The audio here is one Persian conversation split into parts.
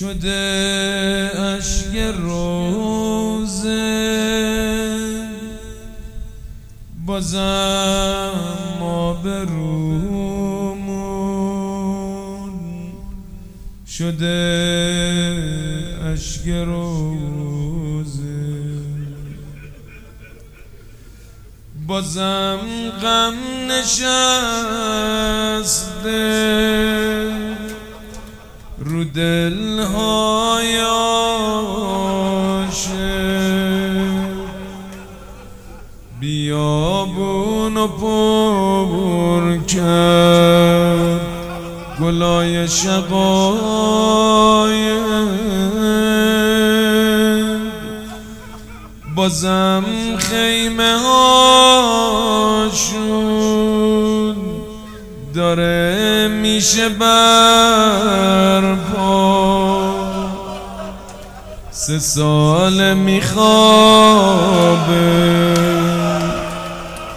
شده اشک روزه. بازم ما به رومون. شده اشک روزه. بازم غم نشسته. رو دل های بیابون و پر کرد. گلای شقای بازم خیمه هاشون. داره میشه برپا. سه سال میخوابه.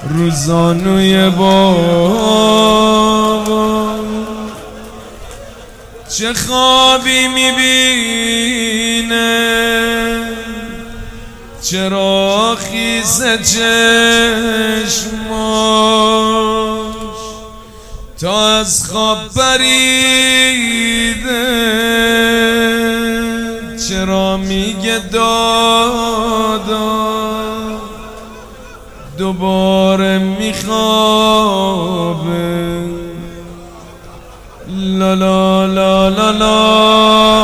روزانوی بابا. چه خوابی می‌بینه؟ چرا خیز چشماش از خواب پریده. چرا میگه دادا؟ دوباره میخوابه. لا لا لا لا لا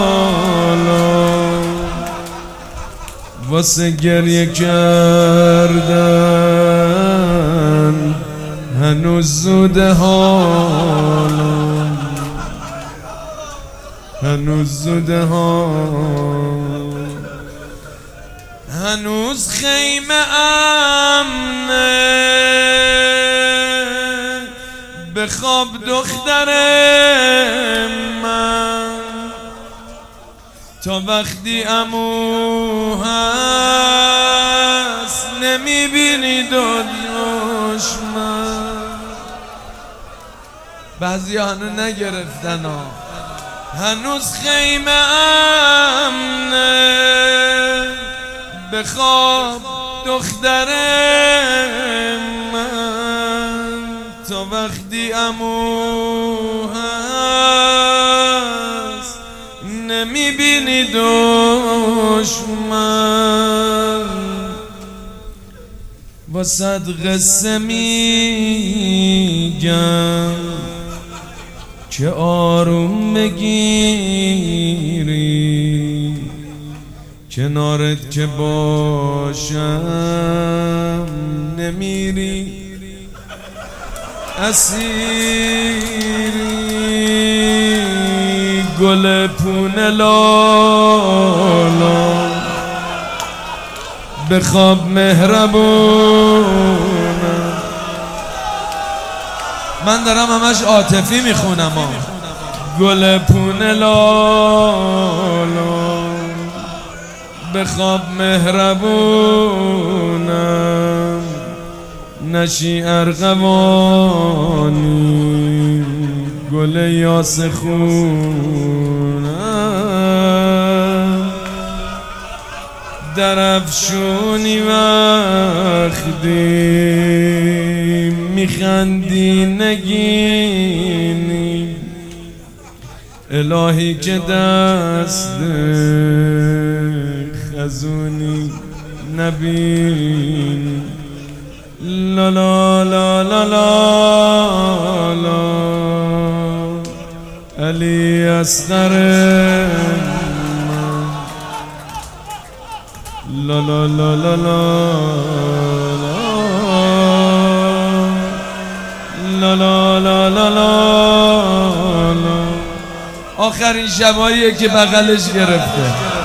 واسه گریه کردن. هنوز زوده حالا هنوز زوده حالا هنوز خیمه امنه. به خواب دختر من. تا وقتی امو هست بعضی هنو نگرفتن ها هنوز خیمه امنه به خواب دختر من. تا وقتی امو هست نمی‌بینی دشمن. واسد قصه میگم. که آروم بگیری. کنارت که باشم نمیری. اسیری. گل پونه لالا. بخواب مهربونم من دارم همش عاطفی می‌خونم گل پونه لالا بخواب مهربونم نشی ارغوانی گل یاس خونم در افشونی وقتی میخندی نگینی. الهی که دست خزونی نبینی. لا لا لا لا لا لا. علی اصغر. لا لا لا لا لا. آخرین شباییه که بغلش گرفته.